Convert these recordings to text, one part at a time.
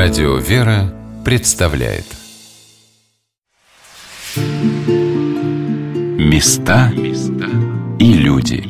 Радио «Вера» представляет. Места и люди.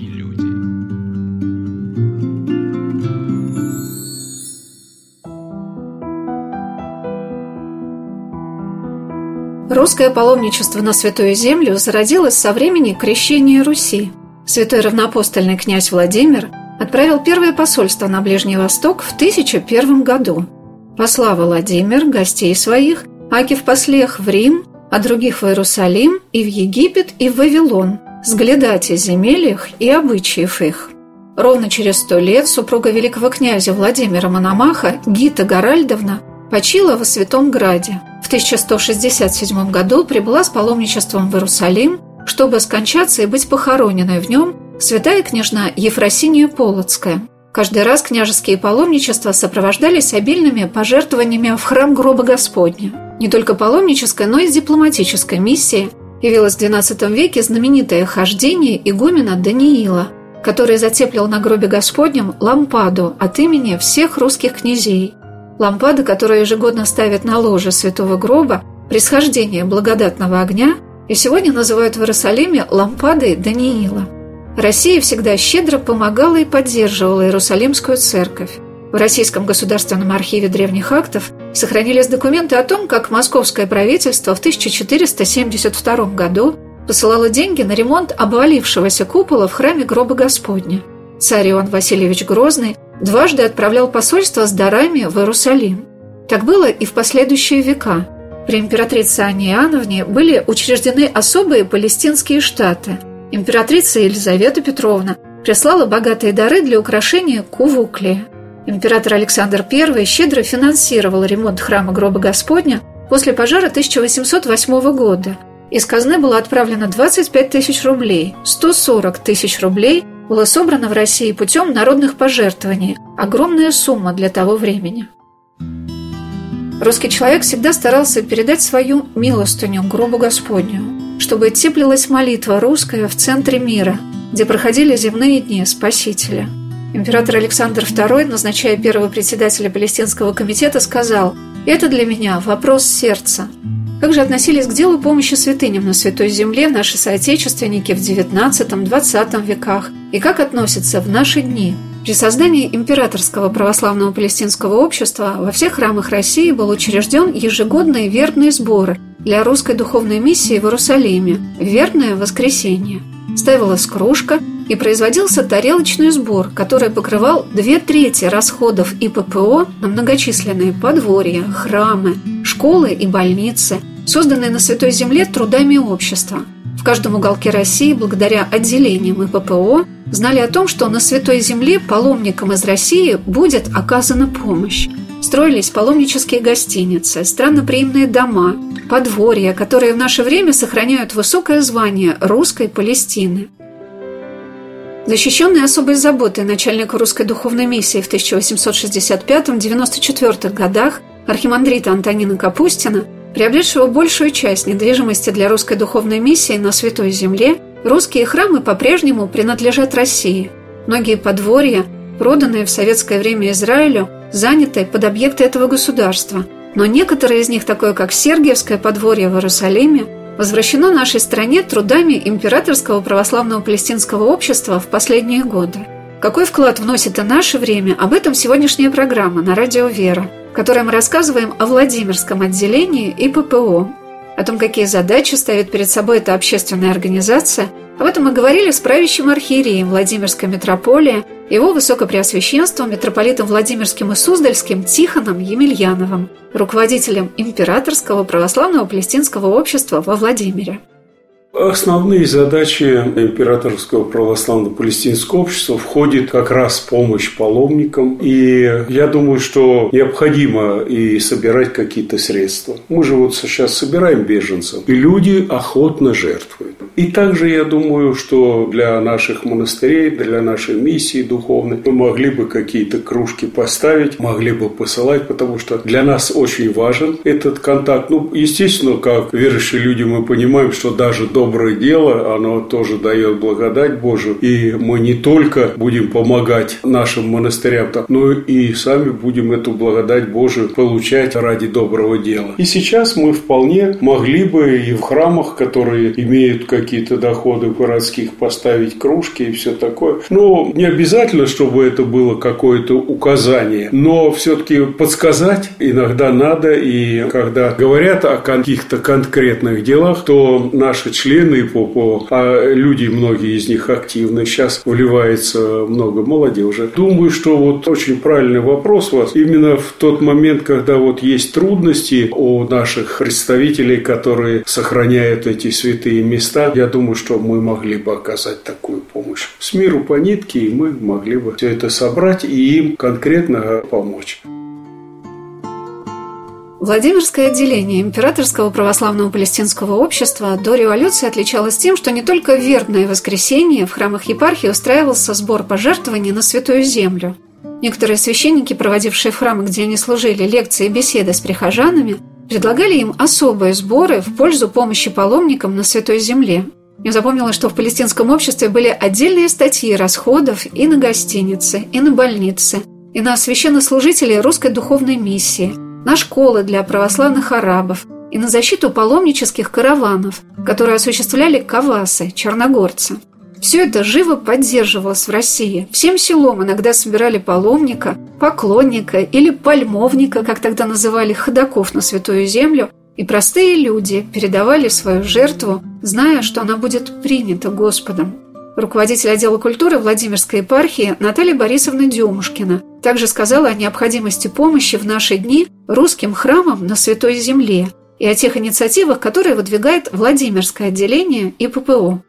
Русское паломничество на Святую Землю зародилось со времени крещения Руси. Святой равноапостольный князь Владимир отправил первое посольство на Ближний Восток в 1001 году – Посла Владимир гостей своих, Акив послех в Рим, а других в Иерусалим и в Египет и в Вавилон, сглядать о земель и обычаев их. Ровно через сто лет супруга великого князя Владимира Мономаха Гита Горальдовна почила во Святом Граде. В 1167 году прибыла с паломничеством в Иерусалим, чтобы скончаться и быть похороненной в нем святая княжна Ефросиния Полоцкая – Каждый раз княжеские паломничества сопровождались обильными пожертвованиями в храм гроба Господня. Не только паломническая, но и дипломатическая миссия явилась в XII веке знаменитое хождение игумена Даниила, который затеплил на гробе Господнем лампаду от имени всех русских князей. Лампада, которую ежегодно ставят на ложе святого гроба при схождении благодатного огня, и сегодня называют в Иерусалиме лампадой Даниила – Россия всегда щедро помогала и поддерживала Иерусалимскую церковь. В Российском государственном архиве древних актов сохранились документы о том, как московское правительство в 1472 году посылало деньги на ремонт обвалившегося купола в храме гроба Господня. Царь Иоанн Васильевич Грозный дважды отправлял посольство с дарами в Иерусалим. Так было и в последующие века. При императрице Анне Иоанновне были учреждены особые палестинские штаты – Императрица Елизавета Петровна прислала богатые дары для украшения Кувуклии. Император Александр I щедро финансировал ремонт храма гроба Господня после пожара 1808 года. Из казны было отправлено 25 тысяч рублей, 140 тысяч рублей было собрано в России путем народных пожертвований. Огромная сумма для того времени. Русский человек всегда старался передать свою милостыню гробу Господню чтобы теплилась молитва русская в центре мира, где проходили земные дни Спасителя. Император Александр II, назначая первого председателя Палестинского комитета, сказал «Это для меня вопрос сердца». Как же относились к делу помощи святыням на Святой Земле наши соотечественники в XIX-XX веках и как относятся в наши дни? При создании Императорского православного палестинского общества во всех храмах России был учрежден ежегодный вербный сбор для русской духовной миссии в Иерусалиме «Верное воскресенье». Ставилась кружка и производился тарелочный сбор, который покрывал две трети расходов ИППО на многочисленные подворья, храмы, школы и больницы, созданные на Святой Земле трудами общества. В каждом уголке России, благодаря отделениям ИППО, знали о том, что на Святой Земле паломникам из России будет оказана помощь. Строились паломнические гостиницы, странноприимные дома, подворья, которые в наше время сохраняют высокое звание русской Палестины. Защищенный особой заботой начальника русской духовной миссии в 1865-94 годах архимандрита Антонина Капустина, приобретшего большую часть недвижимости для русской духовной миссии на Святой Земле, русские храмы по-прежнему принадлежат России. Многие подворья, проданные в советское время Израилю, заняты под объекты этого государства – но некоторые из них, такое как Сергиевское подворье в Иерусалиме, возвращено нашей стране трудами Императорского православного палестинского общества в последние годы. Какой вклад вносит и наше время, об этом сегодняшняя программа на радио «Вера», в которой мы рассказываем о Владимирском отделении и ППО, о том, какие задачи ставит перед собой эта общественная организация. Об этом мы говорили с правящим архиереем Владимирской митрополии, его высокопреосвященством митрополитом Владимирским и Суздальским Тихоном Емельяновым, руководителем Императорского православного палестинского общества во Владимире. Основные задачи Императорского православно-палестинского общества входит как раз помощь паломникам. И я думаю, что необходимо и собирать какие-то средства. Мы же вот сейчас собираем беженцев, и люди охотно жертвуют. И также я думаю, что для наших монастырей, для нашей миссии духовной мы могли бы какие-то кружки поставить, могли бы посылать, потому что для нас очень важен этот контакт. Ну, естественно, как верующие люди мы понимаем, что даже доброе дело, оно тоже дает благодать Божию. И мы не только будем помогать нашим монастырям, но и сами будем эту благодать Божию получать ради доброго дела. И сейчас мы вполне могли бы и в храмах, которые имеют какие-то доходы городских, поставить кружки и все такое. Но не обязательно, чтобы это было какое-то указание, но все-таки подсказать иногда надо. И когда говорят о каких-то конкретных делах, то наши члены по, по а люди, многие из них активны, сейчас вливается много молодежи. Думаю, что вот очень правильный вопрос у вас. Именно в тот момент, когда вот есть трудности у наших представителей, которые сохраняют эти святые места, я думаю, что мы могли бы оказать такую помощь. С миру по нитке, и мы могли бы все это собрать и им конкретно помочь. Владимирское отделение Императорского православного палестинского общества до революции отличалось тем, что не только вербное воскресенье в храмах епархии устраивался сбор пожертвований на Святую Землю. Некоторые священники, проводившие в храмы, где они служили, лекции и беседы с прихожанами, предлагали им особые сборы в пользу помощи паломникам на Святой Земле. Я запомнила, что в палестинском обществе были отдельные статьи расходов и на гостиницы, и на больницы, и на священнослужителей русской духовной миссии – на школы для православных арабов и на защиту паломнических караванов, которые осуществляли кавасы, черногорцы. Все это живо поддерживалось в России. Всем селом иногда собирали паломника, поклонника или пальмовника, как тогда называли ходаков на Святую Землю, и простые люди передавали свою жертву, зная, что она будет принята Господом руководитель отдела культуры Владимирской епархии Наталья Борисовна Демушкина, также сказала о необходимости помощи в наши дни русским храмам на Святой Земле и о тех инициативах, которые выдвигает Владимирское отделение и ППО.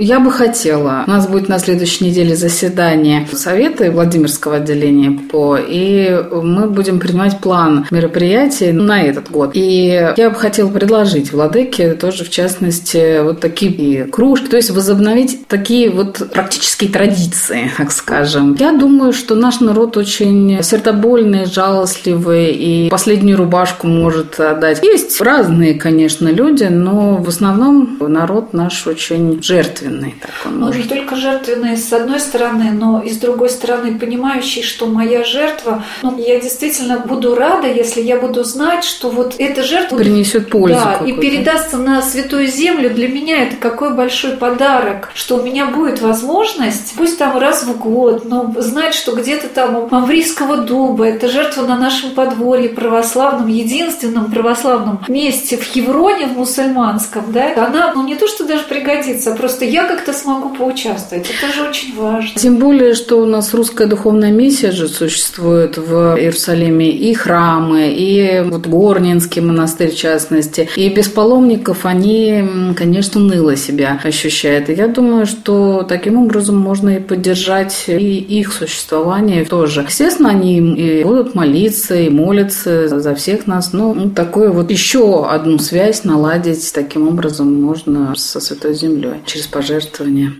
Я бы хотела. У нас будет на следующей неделе заседание Совета Владимирского отделения ПО, и мы будем принимать план мероприятий на этот год. И я бы хотела предложить Владыке тоже, в частности, вот такие кружки, то есть возобновить такие вот практические традиции, так скажем. Я думаю, что наш народ очень сердобольный, жалостливый, и последнюю рубашку может отдать. Есть разные, конечно, люди, но в основном народ наш очень жертвенный жертвенный. Так он может. Не только жертвенный с одной стороны, но и с другой стороны понимающий, что моя жертва, ну, я действительно буду рада, если я буду знать, что вот эта жертва принесет пользу. Да, и передастся на святую землю. Для меня это какой большой подарок, что у меня будет возможность, пусть там раз в год, но знать, что где-то там у Маврийского дуба, это жертва на нашем подворье православном, единственном православном месте в Хевроне, в мусульманском, да, она, ну, не то, что даже пригодится, а просто я я как-то смогу поучаствовать. Это же очень важно. Тем более, что у нас русская духовная миссия же существует в Иерусалиме. И храмы, и вот Горнинский монастырь в частности. И без паломников они, конечно, ныло себя ощущают. И я думаю, что таким образом можно и поддержать и их существование тоже. Естественно, они и будут молиться, и молятся за всех нас. Ну, ну такое вот еще одну связь наладить таким образом можно со Святой Землей через пожертвование пожертвования.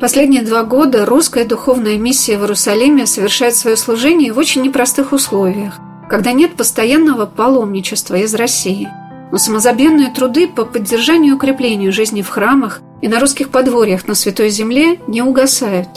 Последние два года русская духовная миссия в Иерусалиме совершает свое служение в очень непростых условиях, когда нет постоянного паломничества из России. Но самозабвенные труды по поддержанию и укреплению жизни в храмах и на русских подворьях на Святой Земле не угасают.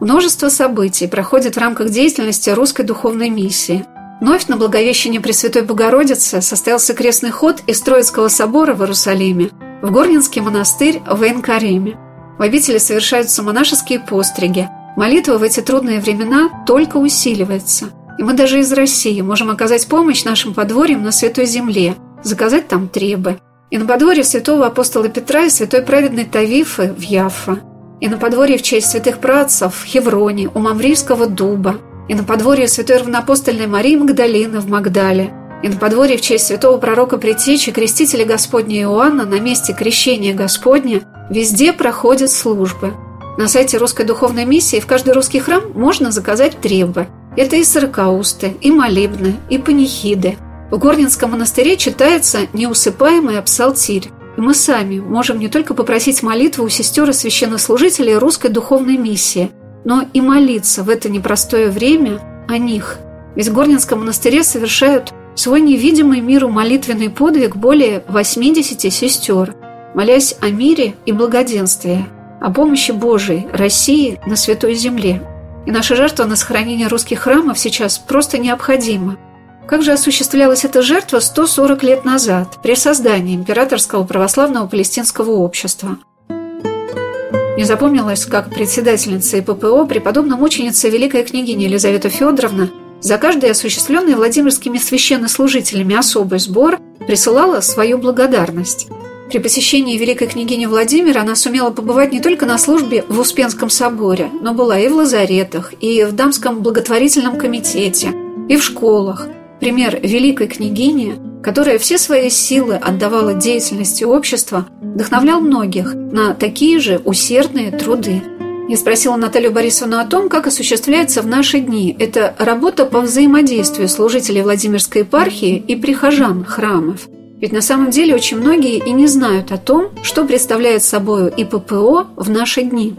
Множество событий проходит в рамках деятельности русской духовной миссии. Вновь на Благовещение Пресвятой Богородицы состоялся крестный ход из Троицкого собора в Иерусалиме – в Горнинский монастырь в Эйнкареме. В обители совершаются монашеские постриги. Молитва в эти трудные времена только усиливается. И мы даже из России можем оказать помощь нашим подворьям на Святой Земле, заказать там требы. И на подворье святого апостола Петра и святой праведной Тавифы в Яффа. И на подворье в честь святых працев в Хевроне, у Мамрийского дуба. И на подворье святой равноапостольной Марии Магдалины в Магдале – и на подворье в честь святого пророка Притечи, крестителя Господня Иоанна, на месте крещения Господня, везде проходят службы. На сайте Русской Духовной Миссии в каждый русский храм можно заказать требы. Это и сорокаусты, и молебны, и панихиды. В Горнинском монастыре читается неусыпаемый псалтирь. И мы сами можем не только попросить молитву у сестер и священнослужителей русской духовной миссии, но и молиться в это непростое время о них. Ведь в Горнинском монастыре совершают свой невидимый миру молитвенный подвиг более 80 сестер, молясь о мире и благоденствии, о помощи Божией России на Святой Земле. И наша жертва на сохранение русских храмов сейчас просто необходима. Как же осуществлялась эта жертва 140 лет назад, при создании Императорского православного палестинского общества? Не запомнилось, как председательница ИППО, преподобная мученица Великая княгиня Елизавета Федоровна, за каждый осуществленный Владимирскими священнослужителями особый сбор присылала свою благодарность. При посещении Великой княгини Владимира она сумела побывать не только на службе в Успенском соборе, но была и в лазаретах, и в Дамском благотворительном комитете, и в школах. Пример Великой княгини, которая все свои силы отдавала деятельности общества, вдохновлял многих на такие же усердные труды. Я спросила Наталью Борисовну о том, как осуществляется в наши дни эта работа по взаимодействию служителей Владимирской епархии и прихожан храмов. Ведь на самом деле очень многие и не знают о том, что представляет собой ИППО в наши дни.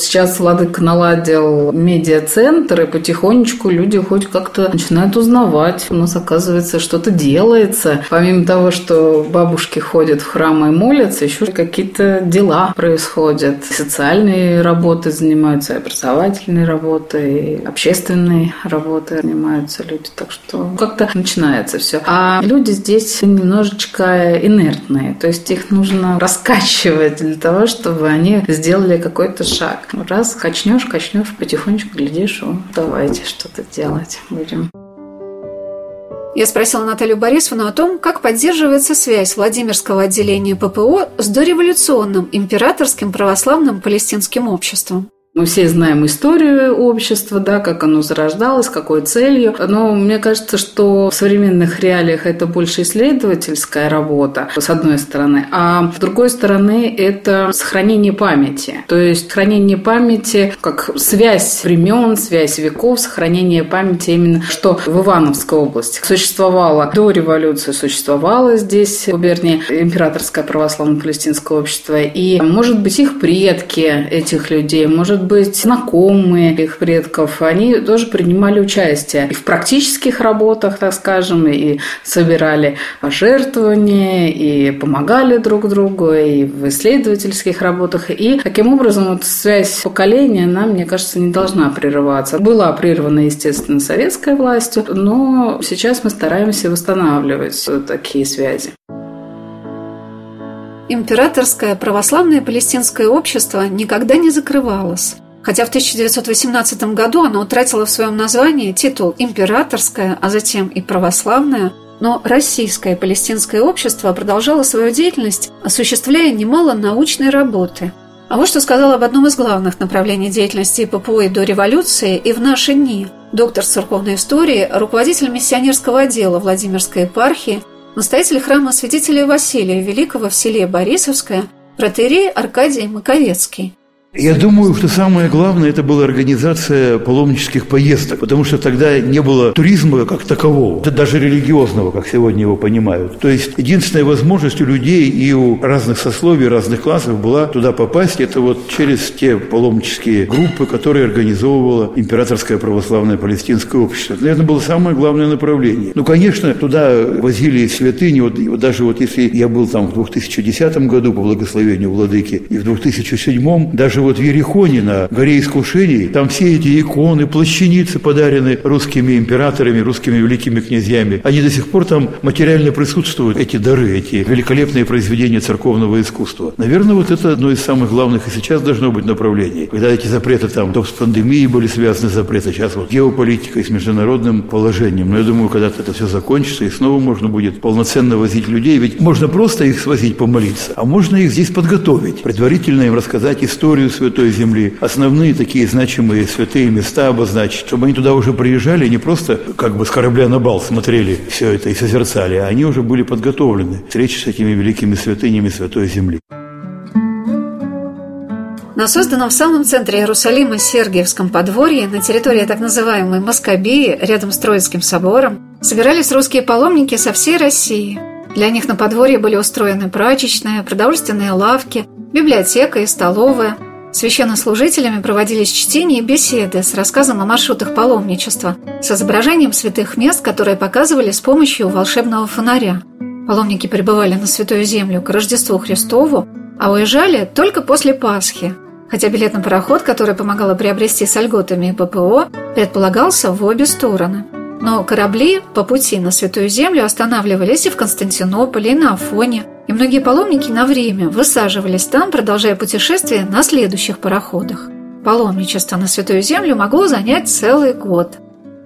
Сейчас Владыка наладил медиа-центр, и потихонечку люди хоть как-то начинают узнавать. У нас, оказывается, что-то делается. Помимо того, что бабушки ходят в храмы и молятся, еще какие-то дела происходят. Социальные работы занимаются, образовательные работы, и общественные работы занимаются люди. Так что как-то начинается все. А люди здесь немножечко инертные. То есть их нужно раскачивать для того, чтобы они сделали какой-то шаг. Раз качнешь, качнешь, потихонечку глядишь, о, давайте что-то делать будем. Я спросила Наталью Борисовну о том, как поддерживается связь Владимирского отделения ППО с дореволюционным императорским православным палестинским обществом. Мы все знаем историю общества, да, как оно зарождалось, какой целью. Но мне кажется, что в современных реалиях это больше исследовательская работа, с одной стороны, а с другой стороны это сохранение памяти. То есть хранение памяти как связь времен, связь веков, сохранение памяти именно, что в Ивановской области существовало до революции, существовало здесь в губернии императорское православно-палестинское общество. И, может быть, их предки этих людей, может может быть, знакомые их предков, они тоже принимали участие и в практических работах, так скажем, и собирали пожертвования, и помогали друг другу, и в исследовательских работах. И таким образом вот связь поколения, она, мне кажется, не должна прерываться. Была прервана, естественно, советской властью, но сейчас мы стараемся восстанавливать такие связи. Императорское православное палестинское общество никогда не закрывалось. Хотя в 1918 году оно утратило в своем названии титул «императорское», а затем и «православное», но российское палестинское общество продолжало свою деятельность, осуществляя немало научной работы. А вот что сказал об одном из главных направлений деятельности ППО и до революции и в наши дни доктор церковной истории, руководитель миссионерского отдела Владимирской епархии настоятель храма святителя Василия Великого в селе Борисовское, протерей Аркадий Маковецкий. Я думаю, что самое главное это была организация паломнических поездок, потому что тогда не было туризма как такового, даже религиозного, как сегодня его понимают. То есть единственная возможность у людей и у разных сословий, разных классов была туда попасть, это вот через те паломнические группы, которые организовывало Императорское православное палестинское общество. Это было самое главное направление. Ну, конечно, туда возили святыни, вот, даже вот если я был там в 2010 году по благословению владыки, и в 2007 даже даже вот в Ерехоне на горе искушений, там все эти иконы, плащаницы подарены русскими императорами, русскими великими князьями, они до сих пор там материально присутствуют, эти дары, эти великолепные произведения церковного искусства. Наверное, вот это одно из самых главных и сейчас должно быть направлений. Когда эти запреты там, то с пандемией были связаны запреты, сейчас вот геополитикой, с международным положением. Но я думаю, когда-то это все закончится, и снова можно будет полноценно возить людей. Ведь можно просто их свозить помолиться, а можно их здесь подготовить, предварительно им рассказать историю Святой Земли, основные такие значимые святые места обозначить, чтобы они туда уже приезжали, не просто как бы с корабля на бал смотрели все это и созерцали, а они уже были подготовлены к встрече с этими великими святынями Святой Земли. На созданном в самом центре Иерусалима Сергиевском подворье на территории так называемой Москобии, рядом с Троицким собором, собирались русские паломники со всей России. Для них на подворье были устроены прачечные, продовольственные лавки, библиотека и столовая. Священнослужителями проводились чтения и беседы с рассказом о маршрутах паломничества, с изображением святых мест, которые показывали с помощью волшебного фонаря. Паломники прибывали на Святую Землю к Рождеству Христову, а уезжали только после Пасхи, хотя билет на пароход, который помогало приобрести с льготами ППО, предполагался в обе стороны. Но корабли по пути на Святую Землю останавливались и в Константинополе, и на Афоне, и многие паломники на время высаживались там, продолжая путешествие на следующих пароходах. Паломничество на Святую Землю могло занять целый год.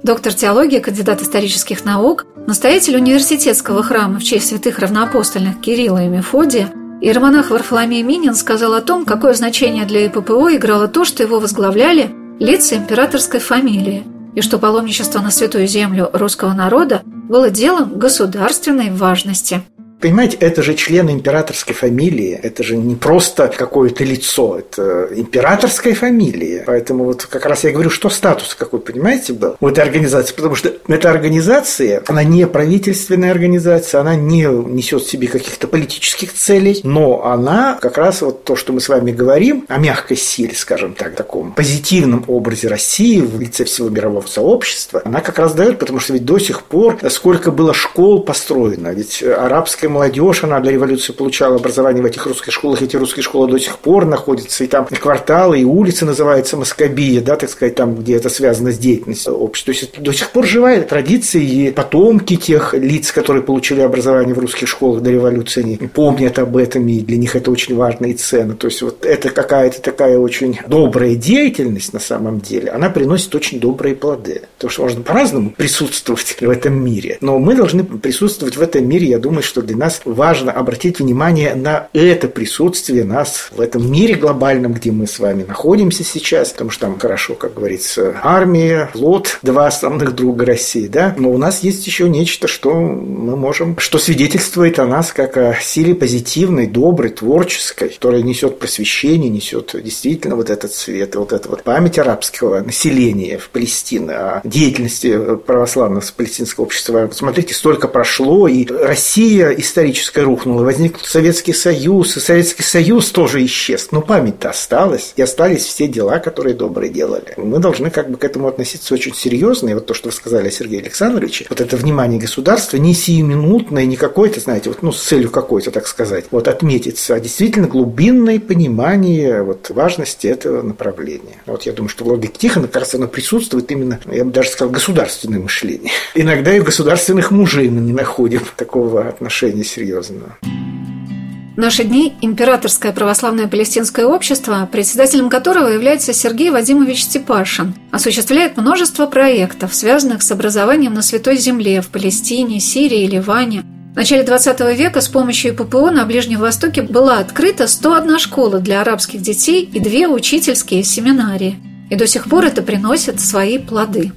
Доктор теологии, кандидат исторических наук, настоятель университетского храма в честь святых равноапостольных Кирилла и Мефодия – Иеромонах Варфоломей Минин сказал о том, какое значение для ИППО играло то, что его возглавляли лица императорской фамилии, и что паломничество на Святую Землю русского народа было делом государственной важности. Понимаете, это же члены императорской фамилии, это же не просто какое-то лицо, это императорская фамилия. Поэтому вот как раз я говорю, что статус какой, понимаете, был у этой организации, потому что эта организация, она не правительственная организация, она не несет в себе каких-то политических целей, но она как раз вот то, что мы с вами говорим о мягкой силе, скажем так, таком позитивном образе России в лице всего мирового сообщества, она как раз дает, потому что ведь до сих пор сколько было школ построено, ведь арабская молодежь, она для революции получала образование в этих русских школах. Эти русские школы до сих пор находятся, и там кварталы, и улицы называются Москобия, да, так сказать, там, где это связано с деятельностью общества. То есть до сих пор живая традиция, и потомки тех лиц, которые получили образование в русских школах до революции, они помнят об этом, и для них это очень важно и ценно. То есть вот это какая-то такая очень добрая деятельность на самом деле, она приносит очень добрые плоды. Потому что можно по-разному присутствовать в этом мире, но мы должны присутствовать в этом мире, я думаю, что для нас важно обратить внимание на это присутствие нас в этом мире глобальном, где мы с вами находимся сейчас, потому что там хорошо, как говорится, армия, флот, два основных друга России, да, но у нас есть еще нечто, что мы можем, что свидетельствует о нас как о силе позитивной, доброй, творческой, которая несет просвещение, несет действительно вот этот свет, вот эта вот память арабского населения в Палестине, о деятельности православного палестинского общества. Смотрите, столько прошло, и Россия из историческое рухнуло, возник Советский Союз, и Советский Союз тоже исчез. Но память-то осталась, и остались все дела, которые добрые делали. Мы должны как бы к этому относиться очень серьезно, и вот то, что вы сказали о Сергее Александровиче, вот это внимание государства не сиюминутное, не какое-то, знаете, вот, ну, с целью какой-то, так сказать, вот отметиться, а действительно глубинное понимание вот важности этого направления. Вот я думаю, что в логике Тихона, кажется, оно присутствует именно, я бы даже сказал, государственное мышление. Иногда и в государственных мужей мы не находим такого отношения несерьезно. В наши дни Императорское православное палестинское общество, председателем которого является Сергей Вадимович Степашин, осуществляет множество проектов, связанных с образованием на Святой Земле в Палестине, Сирии и Ливане. В начале 20 века с помощью ППО на Ближнем Востоке была открыта 101 школа для арабских детей и две учительские семинарии. И до сих пор это приносит свои плоды.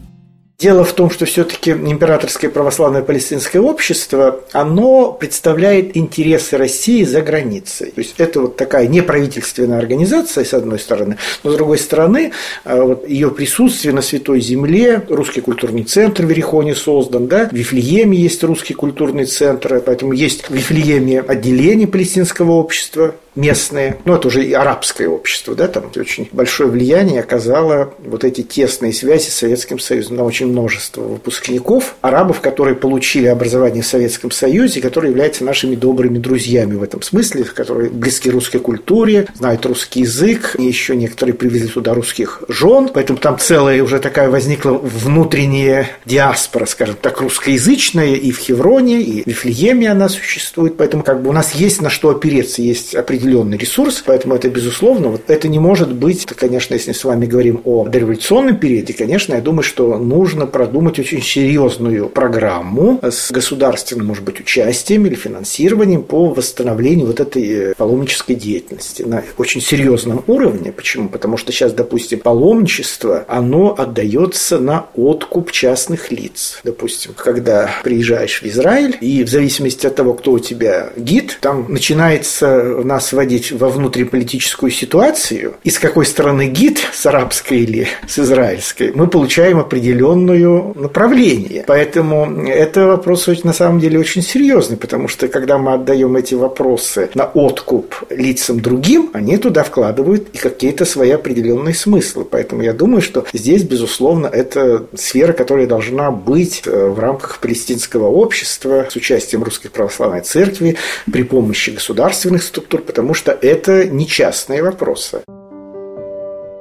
Дело в том, что все-таки императорское православное палестинское общество, оно представляет интересы России за границей. То есть это вот такая неправительственная организация, с одной стороны, но с другой стороны, э, вот ее присутствие на Святой Земле, русский культурный центр в Верихоне создан, да, в Вифлееме есть русский культурный центр, поэтому есть в Вифлееме отделение палестинского общества, местные, ну это уже и арабское общество, да, там очень большое влияние оказало вот эти тесные связи с Советским Союзом. На очень множество выпускников, арабов, которые получили образование в Советском Союзе, которые являются нашими добрыми друзьями в этом смысле, которые близки русской культуре, знают русский язык, и еще некоторые привезли туда русских жен, поэтому там целая уже такая возникла внутренняя диаспора, скажем так, русскоязычная и в Хевроне, и в Вифлееме она существует, поэтому как бы у нас есть на что опереться, есть определенные определенный ресурс, поэтому это безусловно, вот это не может быть, это, конечно, если с вами говорим о дореволюционном периоде, конечно, я думаю, что нужно продумать очень серьезную программу с государственным, может быть, участием или финансированием по восстановлению вот этой э, паломнической деятельности на очень серьезном уровне. Почему? Потому что сейчас, допустим, паломничество, оно отдается на откуп частных лиц. Допустим, когда приезжаешь в Израиль, и в зависимости от того, кто у тебя гид, там начинается у нас вводить во внутриполитическую ситуацию, и с какой стороны гид, с арабской или с израильской, мы получаем определенное направление. Поэтому это вопрос на самом деле очень серьезный, потому что когда мы отдаем эти вопросы на откуп лицам другим, они туда вкладывают и какие-то свои определенные смыслы. Поэтому я думаю, что здесь, безусловно, это сфера, которая должна быть э, в рамках палестинского общества с участием Русской Православной Церкви при помощи государственных структур, потому что это не частные вопросы.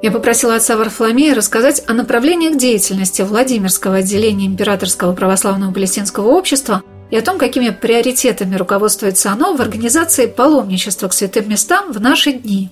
Я попросила отца Варфоломея рассказать о направлениях деятельности Владимирского отделения Императорского православного палестинского общества и о том, какими приоритетами руководствуется оно в организации паломничества к святым местам в наши дни.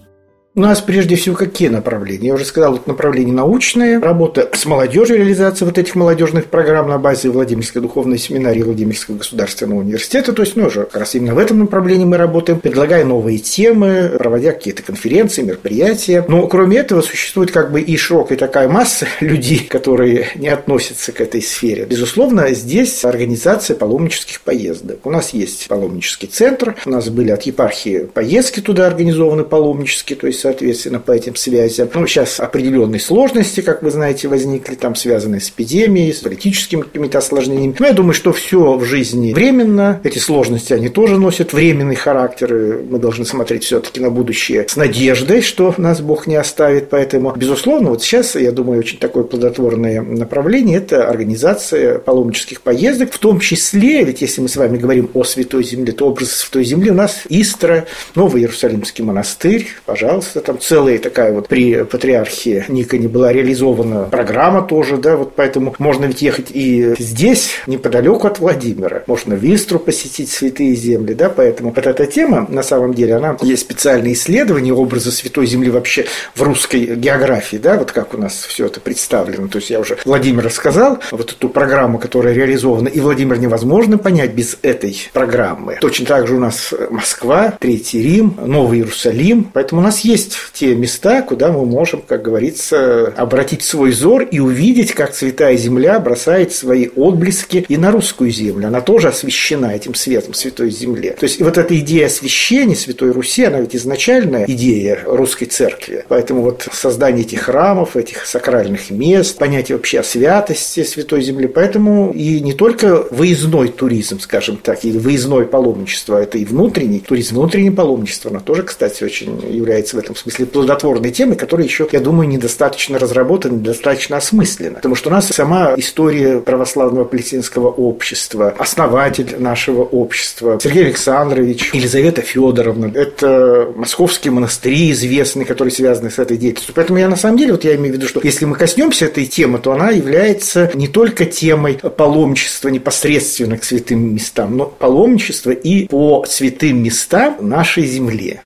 У нас прежде всего какие направления? Я уже сказал, вот направление научное, работа с молодежью, реализация вот этих молодежных программ на базе Владимирской духовной семинарии Владимирского государственного университета. То есть, ну, уже как раз именно в этом направлении мы работаем, предлагая новые темы, проводя какие-то конференции, мероприятия. Но кроме этого существует как бы и широкая такая масса людей, которые не относятся к этой сфере. Безусловно, здесь организация паломнических поездок. У нас есть паломнический центр, у нас были от епархии поездки туда организованы паломнические, то есть соответственно, по этим связям. Ну, сейчас определенные сложности, как вы знаете, возникли, там связанные с эпидемией, с политическими какими-то осложнениями. Но я думаю, что все в жизни временно. Эти сложности, они тоже носят временный характер. Мы должны смотреть все-таки на будущее с надеждой, что нас Бог не оставит. Поэтому, безусловно, вот сейчас, я думаю, очень такое плодотворное направление – это организация паломнических поездок, в том числе, ведь если мы с вами говорим о Святой Земле, то образ Святой Земли у нас Истра, Новый Иерусалимский монастырь, пожалуйста, пожалуйста, там целая такая вот при патриархе Никоне была реализована программа тоже, да, вот поэтому можно ведь ехать и здесь, неподалеку от Владимира, можно Вистру посетить святые земли, да, поэтому вот эта тема, на самом деле, она есть специальные исследования образа святой земли вообще в русской географии, да, вот как у нас все это представлено, то есть я уже Владимир рассказал, вот эту программу, которая реализована, и Владимир невозможно понять без этой программы. Точно так же у нас Москва, Третий Рим, Новый Иерусалим, поэтому у нас есть есть те места, куда мы можем, как говорится, обратить свой взор и увидеть, как Святая Земля бросает свои отблески и на русскую землю. Она тоже освящена этим светом Святой Земле. То есть вот эта идея освящения Святой Руси, она ведь изначальная идея русской церкви. Поэтому вот создание этих храмов, этих сакральных мест, понятие вообще о святости Святой Земли. Поэтому и не только выездной туризм, скажем так, или выездное паломничество, это и внутренний туризм, внутреннее паломничество, оно тоже, кстати, очень является в этом в смысле плодотворной темы, которая еще, я думаю, недостаточно разработана, недостаточно осмыслена. Потому что у нас сама история православного палестинского общества, основатель нашего общества Сергей Александрович, Елизавета Федоровна, это московские монастыри известные, которые связаны с этой деятельностью. Поэтому я на самом деле, вот я имею в виду, что если мы коснемся этой темы, то она является не только темой паломничества непосредственно к святым местам, но паломничества и по святым местам нашей земле.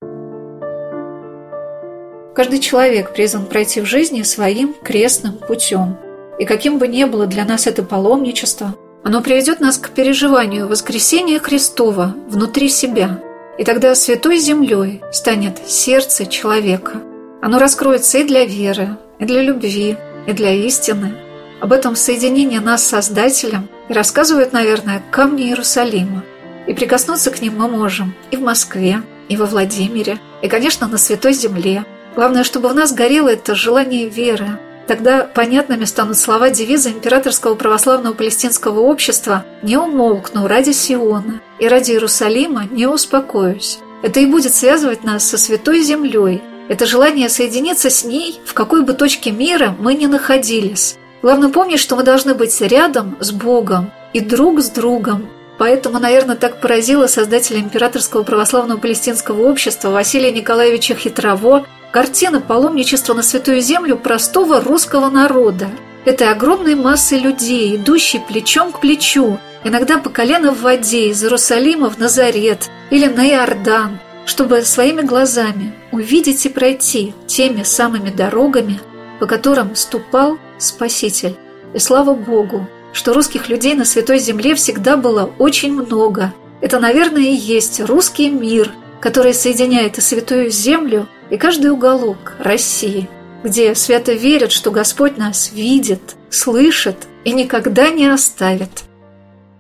Каждый человек призван пройти в жизни своим крестным путем. И каким бы ни было для нас это паломничество, оно приведет нас к переживанию воскресения Христова внутри себя. И тогда святой землей станет сердце человека. Оно раскроется и для веры, и для любви, и для истины. Об этом соединении нас с Создателем и рассказывают, наверное, камни Иерусалима. И прикоснуться к ним мы можем и в Москве, и во Владимире, и, конечно, на Святой Земле – Главное, чтобы в нас горело это желание веры. Тогда понятными станут слова девиза Императорского православного палестинского общества «Не умолкну ради Сиона и ради Иерусалима не успокоюсь». Это и будет связывать нас со Святой Землей. Это желание соединиться с ней, в какой бы точке мира мы ни находились. Главное помнить, что мы должны быть рядом с Богом и друг с другом. Поэтому, наверное, так поразило создателя Императорского православного палестинского общества Василия Николаевича Хитрово Картина паломничества на Святую Землю простого русского народа. Это огромной массы людей, идущей плечом к плечу, иногда по колено в воде из Иерусалима в Назарет или на Иордан, чтобы своими глазами увидеть и пройти теми самыми дорогами, по которым ступал Спаситель. И слава Богу, что русских людей на Святой Земле всегда было очень много. Это, наверное, и есть русский мир, который соединяет и Святую Землю – и каждый уголок России, где свято верят, что Господь нас видит, слышит и никогда не оставит.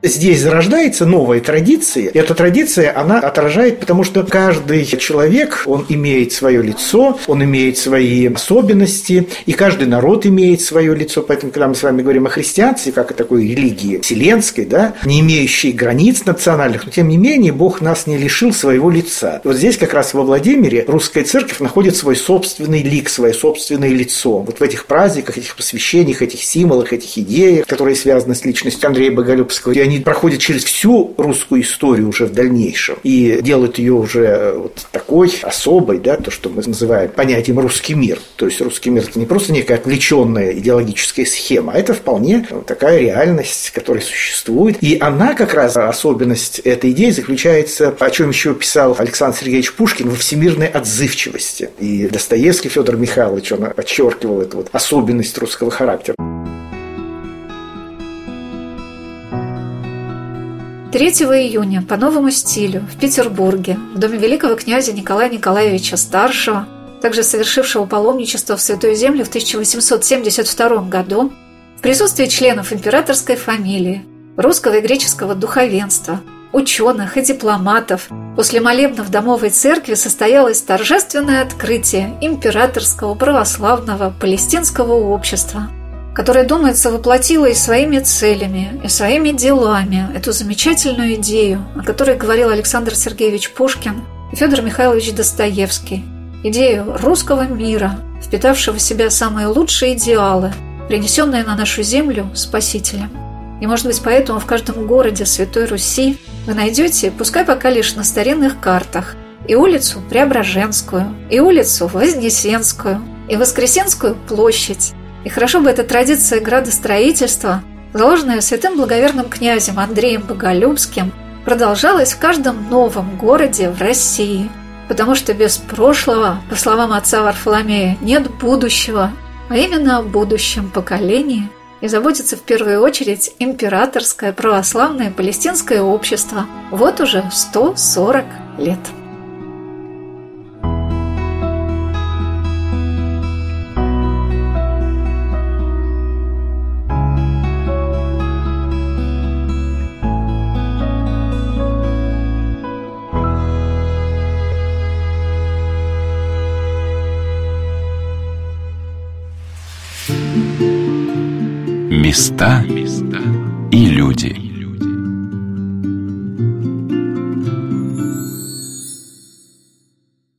Здесь зарождается новая традиция. Эта традиция, она отражает, потому что каждый человек, он имеет свое лицо, он имеет свои особенности, и каждый народ имеет свое лицо. Поэтому, когда мы с вами говорим о христианстве, как о такой религии вселенской, да, не имеющей границ национальных, но тем не менее Бог нас не лишил своего лица. Вот здесь как раз во Владимире русская церковь находит свой собственный лик, свое собственное лицо. Вот в этих праздниках, этих посвящениях, этих символах, этих идеях, которые связаны с личностью Андрея Боголюбского, и они проходят через всю русскую историю уже в дальнейшем и делают ее уже вот такой особой, да, то, что мы называем понятием русский мир. То есть русский мир – это не просто некая отвлеченная идеологическая схема, а это вполне такая реальность, которая существует. И она как раз, особенность этой идеи заключается, о чем еще писал Александр Сергеевич Пушкин, во всемирной отзывчивости. И Достоевский Федор Михайлович, он подчеркивал эту вот особенность русского характера. 3 июня по новому стилю в Петербурге, в доме великого князя Николая Николаевича Старшего, также совершившего паломничество в Святую Землю в 1872 году, в присутствии членов императорской фамилии, русского и греческого духовенства, ученых и дипломатов, после молебна в Домовой церкви состоялось торжественное открытие императорского православного палестинского общества – которая, думается, воплотила и своими целями, и своими делами эту замечательную идею, о которой говорил Александр Сергеевич Пушкин и Федор Михайлович Достоевский, идею русского мира, впитавшего в себя самые лучшие идеалы, принесенные на нашу землю Спасителем. И, может быть, поэтому в каждом городе Святой Руси вы найдете, пускай пока лишь на старинных картах, и улицу Преображенскую, и улицу Вознесенскую, и Воскресенскую площадь, и хорошо бы эта традиция градостроительства, заложенная святым благоверным князем Андреем Боголюбским, продолжалась в каждом новом городе в России. Потому что без прошлого, по словам отца Варфоломея, нет будущего, а именно о будущем поколении и заботится в первую очередь императорское православное палестинское общество. Вот уже 140 лет. Места и люди.